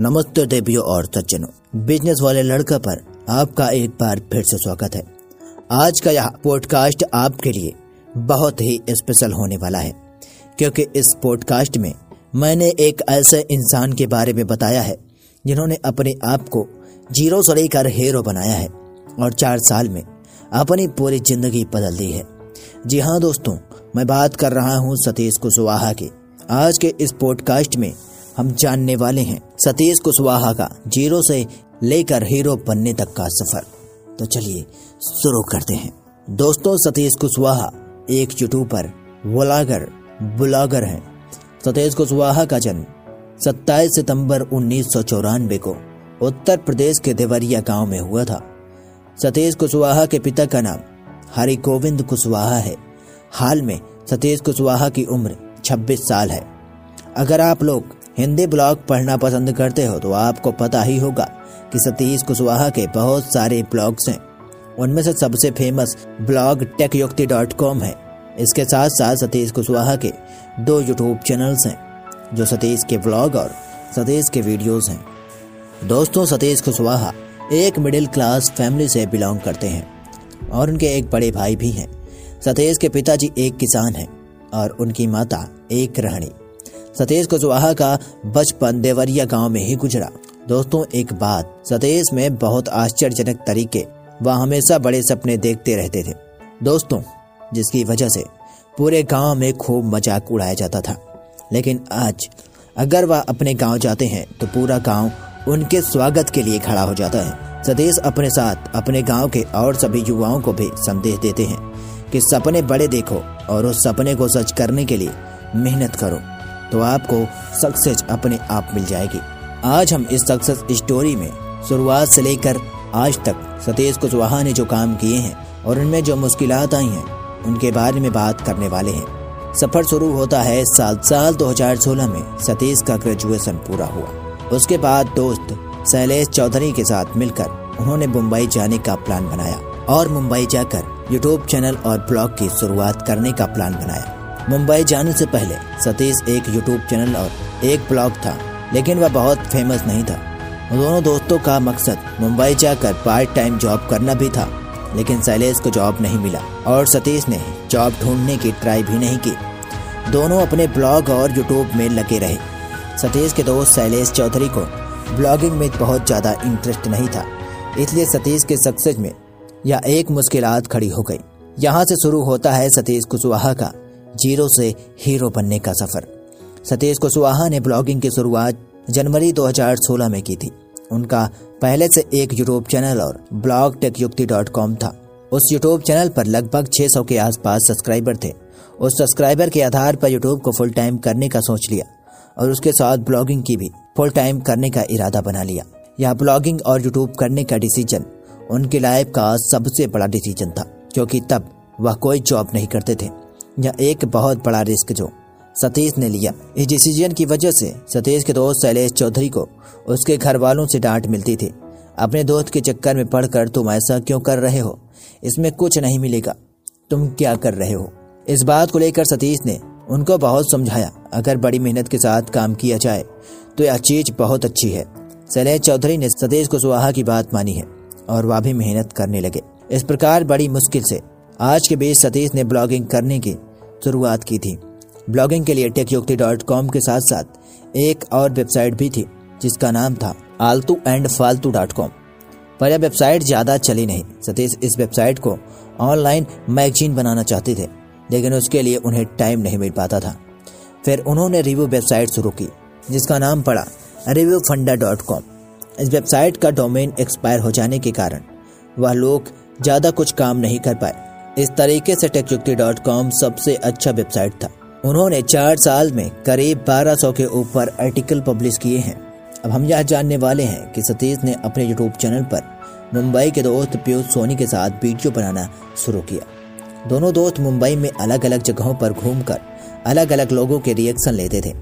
नमस्ते देवियों और सज्जनों। बिज़नेस वाले लड़का पर आपका एक बार फिर से स्वागत है। आज का यह पॉडकास्ट आपके लिए बहुत ही स्पेशल होने वाला है। क्योंकि इस पॉडकास्ट में मैंने एक ऐसे इंसान के बारे में बताया है, जिन्होंने अपने आप को ज़ीरो से लेकर हीरो बनाया है और चार साल में अपनी पूरी ज़िंदगी बदल दी है। जी हाँ दोस्तों, मैं बात कर रहा हूँ सतीश कुशवाहा की। आज के इस पॉडकास्ट में हम जानने वाले हैं। सतीश कुशवाहा का ज़ीरो से लेकर हीरो बनने तक का सफ़र। तो चलिए शुरू करते हैं। दोस्तों, सतीश कुशवाहा एक यूट्यूबर व्लॉगर, ब्लॉगर हैं। सतीश कुशवाहा का जन्म 27 सितंबर उन्नीस सौ चौरानबे को उत्तर प्रदेश के देवरिया गाँव में हुआ था। सतीश कुशवाहा के पिता का नाम हरि गोविंद कुशवाहा है। हाल में सतीश कुशवाहा की उम्र 26 साल है। अगर आप लोग हिंदी ब्लॉग पढ़ना पसंद करते हो तो आपको पता ही होगा कि सतीश कुशवाहा के बहुत सारे ब्लॉग्स हैं। उनमें से सबसे famous blog Techyukti dot com है। इसके साथ साथ सतीश कुशवाहा के दो यूट्यूब चैनल्स हैं, जो सतीश के ब्लॉग और सतीश के वीडियोस हैं। दोस्तों, सतीश कुशवाहा एक मिडिल क्लास फैमिली से बिलोंग करते हैं और उनके एक बड़े भाई भी हैं। सतीश के पिताजी एक किसान हैं और उनकी माता एक रहणी। सतीश कुशवाहा का बचपन देवरिया गाँव में ही गुजरा। दोस्तों, एक बात सतीश में बहुत आश्चर्यजनक तरीके, वह हमेशा बड़े सपने देखते रहते थे। दोस्तों, जिसकी वजह से पूरे गाँव में खूब मज़ाक उड़ाया जाता था। लेकिन आज, अगर वह अपने गाँव जाते हैं तो पूरा गाँव उनके स्वागत के लिए खड़ा हो जाता है। सतीश अपने साथ अपने गाँव के और सभी युवाओं को भी संदेश देते हैं कि सपने बड़े देखो और उस सपने को सच करने के लिए मेहनत करो। तो आपको सक्सेस अपने आप मिल जाएगी। आज हम इस सक्सेस स्टोरी में शुरुआत से लेकर आज तक सतीश कुशवाहा ने जो काम किए हैं और उनमें जो मुश्किल आई हैं, उनके बारे में बात करने वाले हैं। सफ़र शुरू होता है साल साल 2016 में सतीश का ग्रेजुएशन पूरा हुआ। उसके बाद दोस्त शैलेश चौधरी के साथ मिलकर उन्होंने मुंबई जाने का प्लान बनाया और मुंबई जाकर यूट्यूब चैनल और ब्लॉग की शुरुआत करने का प्लान बनाया। मुंबई जाने से पहले सतीश एक यूट्यूब चैनल और एक ब्लॉग था, लेकिन वह बहुत फ़ेमस नहीं था। दोनों दोस्तों का मकसद मुंबई जाकर पार्ट टाइम जॉब करना भी था, लेकिन शैलेश को जॉब नहीं मिला और सतीश ने जॉब ढूँढने की ट्राई भी नहीं की। दोनों अपने ब्लॉग और यूट्यूब में लगे रहे। सतीश के दोस्त शैलेश चौधरी को ब्लॉगिंग में बहुत ज़्यादा इंटरेस्ट नहीं था, इसलिए सतीश के सक्सेस में यह एक मुश्किल खड़ी हो गई। यहाँ से शुरू होता है सतीश कुशवाहा का ज़ीरो से हीरो बनने का सफ़र। सतीश कुशवाहा ने ब्लॉगिंग की शुरुआत जनवरी 2016 में की थी। उनका पहले से एक यूट्यूब चैनल और blog tech Yukti dot com था। उस यूट्यूब चैनल पर लगभग 600 के आसपास सब्सक्राइबर थे। उस सब्सक्राइबर के आधार पर यूट्यूब को फुल टाइम करने का सोच लिया और उसके साथ ब्लॉगिंग की भी फुल टाइम करने का इरादा बना लिया। यह ब्लॉगिंग और यूट्यूब करने का डिसीज़न उनकी लाइफ का सबसे बड़ा डिसीज़न था, क्योंकि तब वह कोई जॉब नहीं करते थे। यह एक बहुत बड़ा रिस्क जो सतीश ने लिया। इस डिसीज़न की वजह से सतीश के दोस्त शैलेश चौधरी को उसके घर वालों से डांट मिलती थी। अपने दोस्त के चक्कर में पढ़कर तुम ऐसा क्यों कर रहे हो? इसमें कुछ नहीं मिलेगा। तुम क्या कर रहे हो? इस बात को लेकर सतीश ने उनको बहुत समझाया। अगर बड़ी मेहनत के साथ काम किया जाए तो यह चीज़ बहुत अच्छी है। शैलेश चौधरी ने सतीश को सुहा की बात मानी है और वह भी मेहनत करने लगे। इस प्रकार बड़ी मुश्किल से आज के बीच सतीश ने ब्लॉगिंग करने की शुरुआत की थी। ब्लॉगिंग के लिए टेकयुक्ति डॉट कॉम के साथ साथ एक और वेबसाइट भी थी, जिसका नाम था Aaltu and Faltu dot com पर यह वेबसाइट ज़्यादा चली नहीं। सतीश इस वेबसाइट को ऑनलाइन मैगजीन बनाना चाहते थे, लेकिन उसके लिए उन्हें टाइम नहीं मिल पाता था। फिर उन्होंने रिव्यू वेबसाइट शुरू की, जिसका नाम पड़ा रिव्यू फंडा डॉट कॉम इस वेबसाइट का डोमेन एक्सपायर हो जाने के कारण वह लोग ज़्यादा कुछ काम नहीं कर पाए। इस तरीके से कॉम सबसे अच्छा वेबसाइट था। उन्होंने चार साल में करीब 1200 के ऊपर आर्टिकल पब्लिश किए हैं। अब हम यह जानने वाले हैं कि सतीश ने अपने यूट्यूब चैनल पर मुंबई के दोस्त पीयूष सोनी के साथ वीडियो बनाना शुरू किया। दोनों दोस्त मुंबई में अलग अलग जगहों पर घूमकर अलग अलग लोगों के रिएक्शन लेते थे,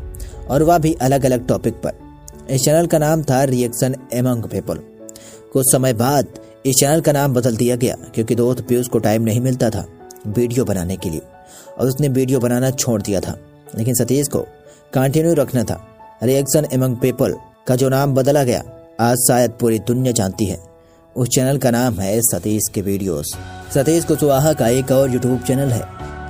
और वह भी अलग अलग टॉपिक पर। इस चैनल का नाम था रिएक्शन एमंग पीपल कुछ समय बाद इस चैनल का नाम बदल दिया गया, क्योंकि दोस्त पीयूष को टाइम नहीं मिलता था वीडियो बनाने के लिए, और उसने वीडियो बनाना छोड़ दिया था। लेकिन सतीश को कंटिन्यू रखना था। रिएक्शन एमंग पीपल का जो नाम बदला गया, आज शायद पूरी दुनिया जानती है। उस चैनल का नाम है सतीश के वीडियोस सतीश कुशवाहा का एक और यूट्यूब चैनल है,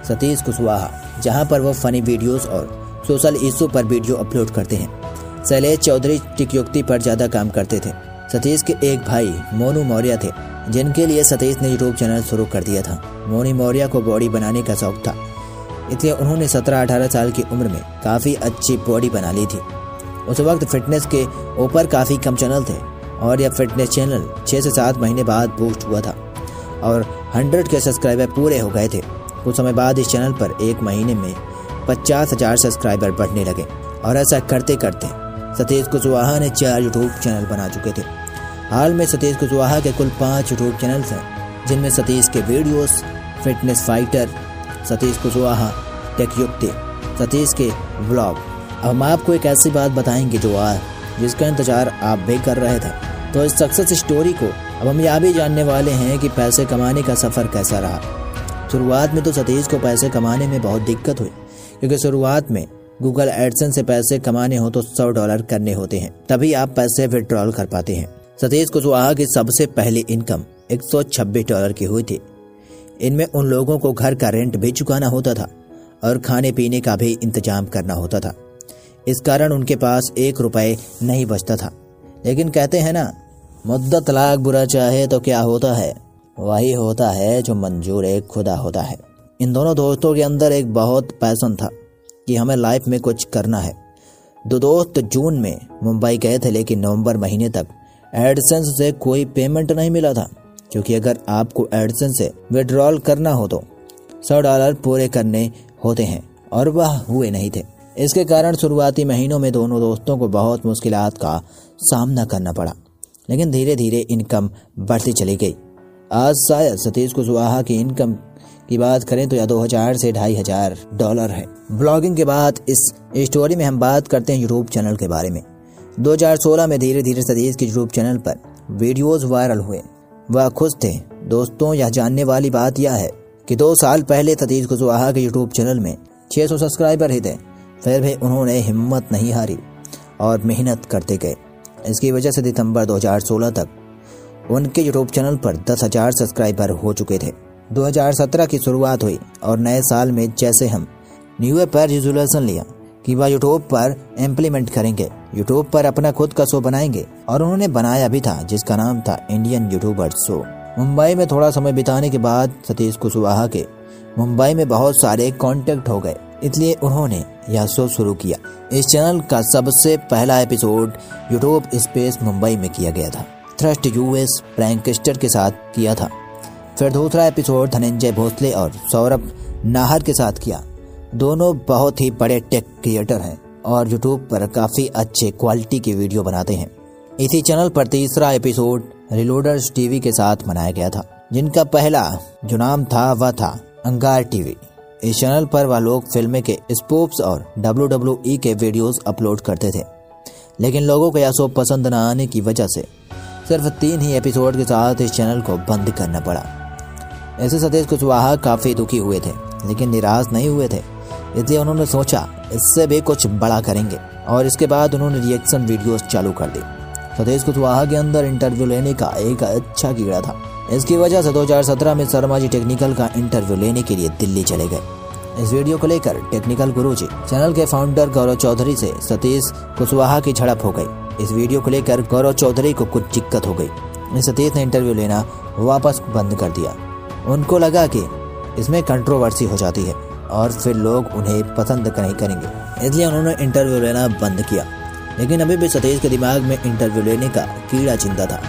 सतीश कुशवाहा, जहाँ पर वो फनी वीडियोस और सोशल इशू पर वीडियो अपलोड करते हैं। शैलेश चौधरी टिकयुक्ति पर ज़्यादा काम करते थे। सतीश के एक भाई, मोनू मौर्य थे, जिनके लिए सतीश ने यूट्यूब चैनल शुरू कर दिया था। मोनी मौर्य को बॉडी बनाने का शौक था, इसलिए उन्होंने 17-18 साल की उम्र में काफ़ी अच्छी बॉडी बना ली थी। उस वक्त फिटनेस के ऊपर काफ़ी कम चैनल थे, और यह फिटनेस चैनल छः से सात महीने बाद बूस्ट हुआ था, और हंड्रेड के सब्सक्राइबर पूरे हो गए थे। कुछ समय बाद इस चैनल पर एक महीने में पचास हज़ार सब्सक्राइबर बढ़ने लगे, और ऐसा करते करते सतीश कुशवाहा ने चार यूट्यूब चैनल बना चुके थे। हाल में सतीश कुशवाहा के कुल पाँच यूट्यूब चैनल्स हैं, जिनमें सतीश के videos, fitness fighter Satish Kushwaha, tech Yukti Satish के ब्लॉग अब हम आपको एक ऐसी बात बताएँगे जो आज, जिसका इंतज़ार आप भी कर रहे थे। तो इस सक्सेस स्टोरी को अब हम यह भी जानने वाले हैं कि पैसे कमाने का सफ़र कैसा रहा। शुरुआत में तो सतीश को पैसे कमाने में बहुत दिक्कत हुई, क्योंकि शुरुआत में गूगल एडसन से पैसे कमाने हो तो सौ डॉलर करने होते हैं। तभी आप पैसे विड्रॉल कर पाते हैं। सतीश कुशवाहा की सबसे पहली इनकम एक सौ छब्बीस डॉलर की हुई थी। इनमें उन लोगों को घर का रेंट भी चुकाना होता था और खाने पीने का भी इंतज़ाम करना होता था। इस कारण उनके पास एक रुपए नहीं बचता था। लेकिन कहते हैं ना, मुद्दत लाख बुरा चाहे तो क्या होता है? वही होता है जो मंजूर एक खुदा होता है। इन दोनों दोस्तों के अंदर एक बहुत पैसन था। कि हमें लाइफ में कुछ करना है। दो दोस्त जून में मुंबई गए थे, लेकिन नवंबर महीने तक एडसेंस से कोई पेमेंट नहीं मिला था, क्योंकि अगर आपको एडसेंस से विड्रॉल करना हो तो सौ डॉलर पूरे करने होते हैं, और वह हुए नहीं थे। इसके कारण शुरुआती महीनों में दोनों दोस्तों को बहुत मुश्किल का सामना करना पड़ा, लेकिन धीरे धीरे इनकम बढ़ती चली गई। आज शायद सतीश कुशवाहा की इनकम की बात करें तो या दो हज़ार से ढाई हज़ार डॉलर है। ब्लॉगिंग के बाद इस स्टोरी में हम बात करते हैं यूट्यूब चैनल के बारे में। 2016 में धीरे धीरे सतीश के यूट्यूब चैनल पर वीडियोस वायरल हुए। वह खुश थे। दोस्तों, यह जानने वाली बात यह है कि दो साल पहले सतीश कुशवाहा के यूट्यूब चैनल में 600 सब्सक्राइबर ही थे। फिर भी उन्होंने हिम्मत नहीं हारी और मेहनत करते गए। इसकी वजह से दिसंबर 2016 तक उनके यूट्यूब चैनल पर दस हज़ार सब्सक्राइबर हो चुके थे। 2017 की शुरुआत हुई और नए साल में जैसे हम। न्यू ईयर पर रिजोल्यूशन लिया कि वह यूट्यूब पर इम्प्लीमेंट करेंगे। यूट्यूब पर अपना खुद का शो बनाएँगे और उन्होंने बनाया भी था, जिसका नाम था इंडियन यूट्यूबर शो मुंबई में थोड़ा समय बिताने के बाद सतीश कुशवाहा के मुंबई में बहुत सारे कॉन्टेक्ट हो गए, इसलिए उन्होंने यह शो शुरू किया। इस चैनल का सबसे पहला एपिसोड यूट्यूब स्पेस मुंबई में किया गया था। थ्रस्ट यूएस प्रैंकस्टर के साथ किया था। फिर दूसरा एपिसोड धनंजय भोसले और सौरभ नाहर के साथ किया। दोनों बहुत ही बड़े टेक क्रिएटर हैं और यूट्यूब पर काफ़ी अच्छे क्वालिटी की वीडियो बनाते हैं। इसी चैनल पर तीसरा एपिसोड रिलोडर्स टीवी के साथ मनाया गया था, जिनका पहला जो नाम था, वह था अंगार टीवी। इस चैनल पर वह लोग फ़िल्में के स्पोप्स और डब्ल्यू के वीडियोस अपलोड करते थे। लेकिन लोगों को यह शो पसंद न आने की वजह से सिर्फ़ तीन ही एपिसोड के साथ इस चैनल को बंद करना पड़ा। ऐसे सतीश कुशवाहा काफ़ी दुखी हुए थे, लेकिन निराश नहीं हुए थे। इसलिए उन्होंने सोचा, इससे भी कुछ बड़ा करेंगे। और इसके बाद उन्होंने रिएक्शन वीडियोस चालू कर दी। सतीश कुशवाहा के अंदर इंटरव्यू लेने का एक अच्छा कीड़ा था। इसकी वजह से 2017 में शर्मा जी टेक्निकल का इंटरव्यू लेने के लिए दिल्ली चले गए। इस वीडियो को लेकर टेक्निकल गुरु जी चैनल के फाउंडर गौरव चौधरी से सतीश कुशवाहा की झड़प हो गई। इस वीडियो को लेकर गौरव चौधरी को कुछ दिक्कत हो गई। सतीश ने इंटरव्यू लेना वापस बंद कर दिया। उनको लगा कि इसमें कंट्रोवर्सी हो जाती है और फिर लोग उन्हें पसंद नहीं करेंगे। इसलिए उन्होंने इंटरव्यू लेना बंद किया। लेकिन अभी भी सतीश के दिमाग में इंटरव्यू लेने का कीड़ा चिंता था।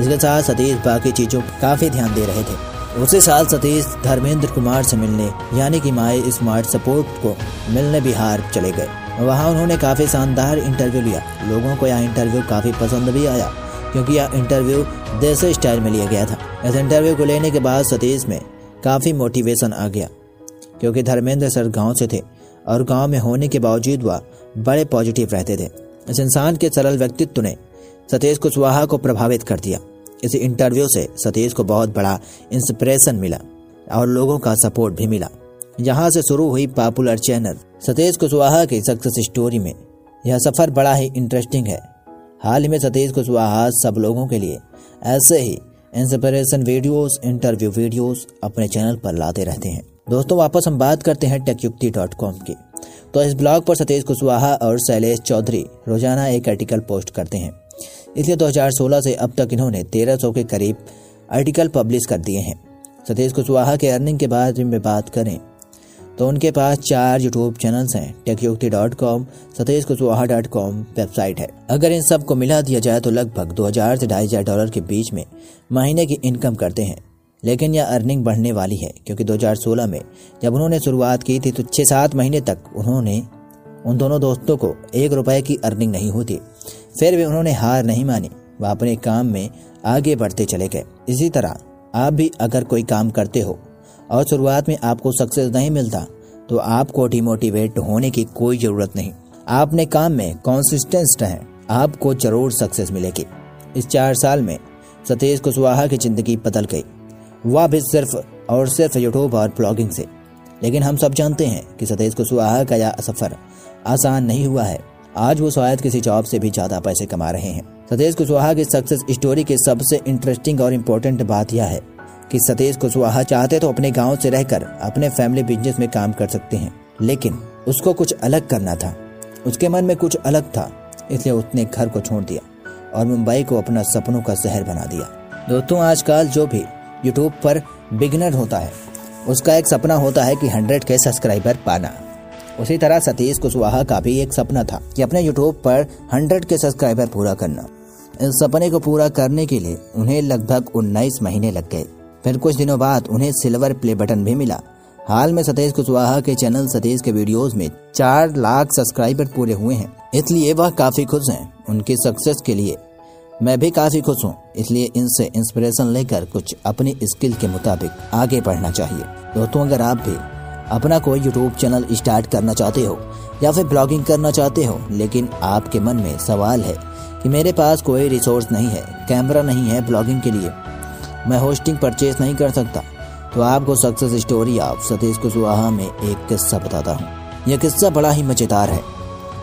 इसके साथ सतीश बाकी चीज़ों पर काफ़ी ध्यान दे रहे थे। उसी साल सतीश धर्मेंद्र कुमार से मिलने, यानी कि माई स्मार्ट सपोर्ट को मिलने बिहार चले गए। वहाँ उन्होंने काफ़ी शानदार इंटरव्यू लिया। लोगों को यह इंटरव्यू काफ़ी पसंद भी आया। क्योंकि यह इंटरव्यू देसी स्टाइल में लिया गया था। इस इंटरव्यू को लेने के बाद सतीश में काफ़ी मोटिवेशन आ गया, क्योंकि धर्मेंद्र सर गाँव से थे और गाँव में होने के बावजूद वह बड़े पॉजिटिव रहते थे। इस इंसान के सरल व्यक्तित्व ने सतीश कुशवाहा को प्रभावित कर दिया। इस इंटरव्यू से सतीश को बहुत बड़ा इंस्पिरेशन मिला और लोगों का सपोर्ट भी मिला। यहाँ से शुरू हुई पॉपुलर चैनल सतीश कुशवाहा की सक्सेस स्टोरी में यह सफ़र बड़ा ही इंटरेस्टिंग है। हाल ही में सतीश कुशवाहा सब लोगों के लिए ऐसे ही इंस्पिरेशन वीडियोस इंटरव्यू वीडियोस अपने चैनल पर लाते रहते हैं। दोस्तों, वापस हम बात करते हैं टेकयुक्ति डॉट कॉम की। तो इस ब्लॉग पर सतीश कुशवाहा और शैलेश चौधरी रोज़ाना एक आर्टिकल पोस्ट करते हैं। इसलिए 2016 से अब तक इन्होंने 1300 के करीब आर्टिकल पब्लिश कर दिए हैं। सतीश कुशवाहा के अर्निंग के बारे में बात करें तो उनके पास चार यूट्यूब चैनल्स हैं Techyukti dot com Satish Kushwaha dot com website है। अगर इन सबको मिला दिया जाए तो लगभग 2000 से ढाई डॉलर के बीच में महीने की इनकम करते हैं। लेकिन यह अर्निंग बढ़ने वाली है, क्योंकि 2016 में जब उन्होंने शुरुआत की थी तो छह सात महीने तक उन्होंने उन दोनों दोस्तों को एक रुपए की अर्निंग नहीं होती। फिर भी उन्होंने हार नहीं मानी, वह अपने काम में आगे बढ़ते चले गए। इसी तरह आप भी अगर कोई काम करते हो और शुरुआत में आपको सक्सेस नहीं मिलता तो आपको डिमोटिवेट होने की कोई ज़रूरत नहीं। आपने काम में कॉन्सिस्टेंस रहें आपको ज़रूर सक्सेस मिलेगी। इस चार साल में सतीश कुशवाहा की ज़िंदगी बदल गई। वह भी सिर्फ़ और सिर्फ़ यूट्यूब और ब्लॉगिंग से। लेकिन हम सब जानते हैं कि सतीश कुशवाहा का यह सफ़र आसान नहीं हुआ है। आज वो शायद किसी जॉब से भी ज़्यादा पैसे कमा रहे हैं। सतीश कुशवाहा की सक्सेस स्टोरी की सबसे इंटरेस्टिंग और इम्पोर्टेंट बात यह है कि सतीश कुशवाहा चाहते तो अपने गाँव से रहकर अपने फैमिली बिज़नेस में काम कर सकते हैं, लेकिन उसको कुछ अलग करना था। उसके मन में कुछ अलग था, इसलिए उसने घर को छोड़ दिया और मुंबई को अपना सपनों का शहर बना दिया। दोस्तों, आजकल जो भी यूट्यूब पर बिगनर होता है, उसका एक सपना होता है कि हंड्रेड के सब्सक्राइबर पाना। उसी तरह सतीश कुशवाहा का भी एक सपना था कि अपने यूट्यूब पर हंड्रेड के सब्सक्राइबर पूरा करना। इस सपने को पूरा करने के लिए उन्हें लगभग उन्नीस महीने लग गए। फिर कुछ दिनों बाद उन्हें सिल्वर प्ले बटन भी मिला। हाल में सतीश कुशवाहा के चैनल सतीश के वीडियोस में चार लाख सब्सक्राइबर पूरे हुए हैं, इसलिए वह काफ़ी खुश हैं उनकी सक्सेस के लिए। मैं भी काफ़ी खुश हूँ, इसलिए इनसे इंस्पिरेशन लेकर कुछ अपनी स्किल के मुताबिक आगे बढ़ना चाहिए। दोस्तों, अगर आप भी अपना कोई यूट्यूब चैनल स्टार्ट करना चाहते हो, या फिर ब्लॉगिंग करना चाहते हो, लेकिन आपके मन में सवाल है कि मेरे पास कोई रिसोर्स नहीं है कैमरा नहीं है ब्लॉगिंग के लिए मैं होस्टिंग परचेज नहीं कर सकता। तो आपको success story of Satish Kushwaha में एक किस्सा बताता हूँ। यह किस्सा बड़ा ही मज़ेदार है।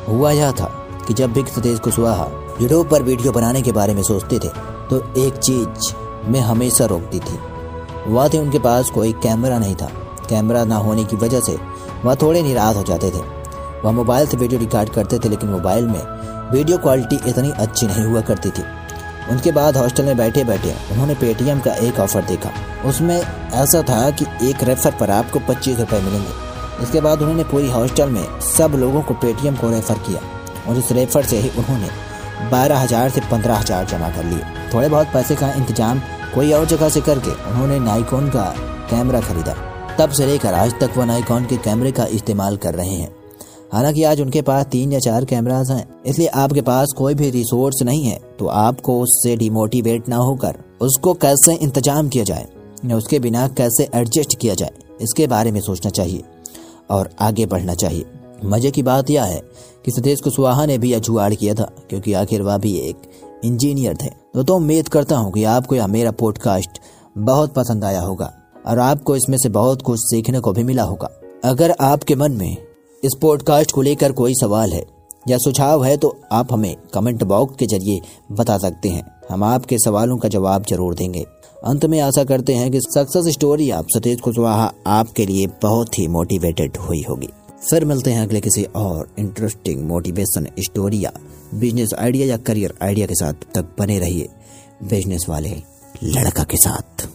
हुआ यह था कि जब भी सतीश कुशवाहा यूट्यूब पर वीडियो बनाने के बारे में सोचते थे तो एक चीज़ में हमेशा रोकती थी। वह थे उनके पास कोई कैमरा नहीं था। कैमरा ना होने की वजह से वह थोड़े निराश हो जाते थे। वह मोबाइल से वीडियो रिकॉर्ड करते थे, लेकिन मोबाइल में वीडियो क्वालिटी इतनी अच्छी नहीं हुआ करती थी। उनके बाद हॉस्टल में बैठे बैठे उन्होंने पेटीएम का एक ऑफ़र देखा। उसमें ऐसा था कि एक रेफर पर आपको पच्चीस रुपए मिलेंगे। इसके बाद उन्होंने पूरी हॉस्टल में सब लोगों को पेटीएम को रेफर किया और उस रेफर से ही उन्होंने बारह हज़ार से पंद्रह हज़ार जमा कर लिए। थोड़े बहुत पैसे का इंतज़ाम कोई और जगह से करके उन्होंने नाइकॉन का कैमरा खरीदा। तब से लेकर आज तक वो नाइकॉन के कैमरे का इस्तेमाल कर रहे हैं। हालाँकि आज उनके पास तीन या चार कैमरास हैं इसलिए आपके पास कोई भी रिसोर्स नहीं है तो आपको उससे डिमोटिवेट ना होकर उसको कैसे इंतज़ाम किया जाए या उसके बिना कैसे एडजस्ट किया जाए इसके बारे में सोचना चाहिए और आगे बढ़ना चाहिए। मज़े की बात यह है कि सतीश कुशवाहा ने भी यह जुआड़ किया था क्योंकि आखिर वह भी एक इंजीनियर थे। तो, तो उम्मीद करता हूँ कि आपको यह मेरा पॉडकास्ट बहुत पसंद आया होगा और आपको इसमें से बहुत कुछ सीखने को भी मिला होगा। अगर आपके मन में इस पॉडकास्ट को लेकर कोई सवाल है या सुझाव है तो आप हमें कमेंट बॉक्स के ज़रिए बता सकते हैं। हम आपके सवालों का जवाब ज़रूर देंगे। अंत में आशा करते हैं कि सक्सेस स्टोरी आप सतीश कुशवाहा आपके लिए बहुत ही मोटिवेटेड हुई होगी। फिर मिलते हैं अगले किसी और इंटरेस्टिंग मोटिवेशन स्टोरी या बिज़नेस आइडिया या करियर आइडिया के साथ तक बने रहिए। बिज़नेस वाले लड़का के साथ।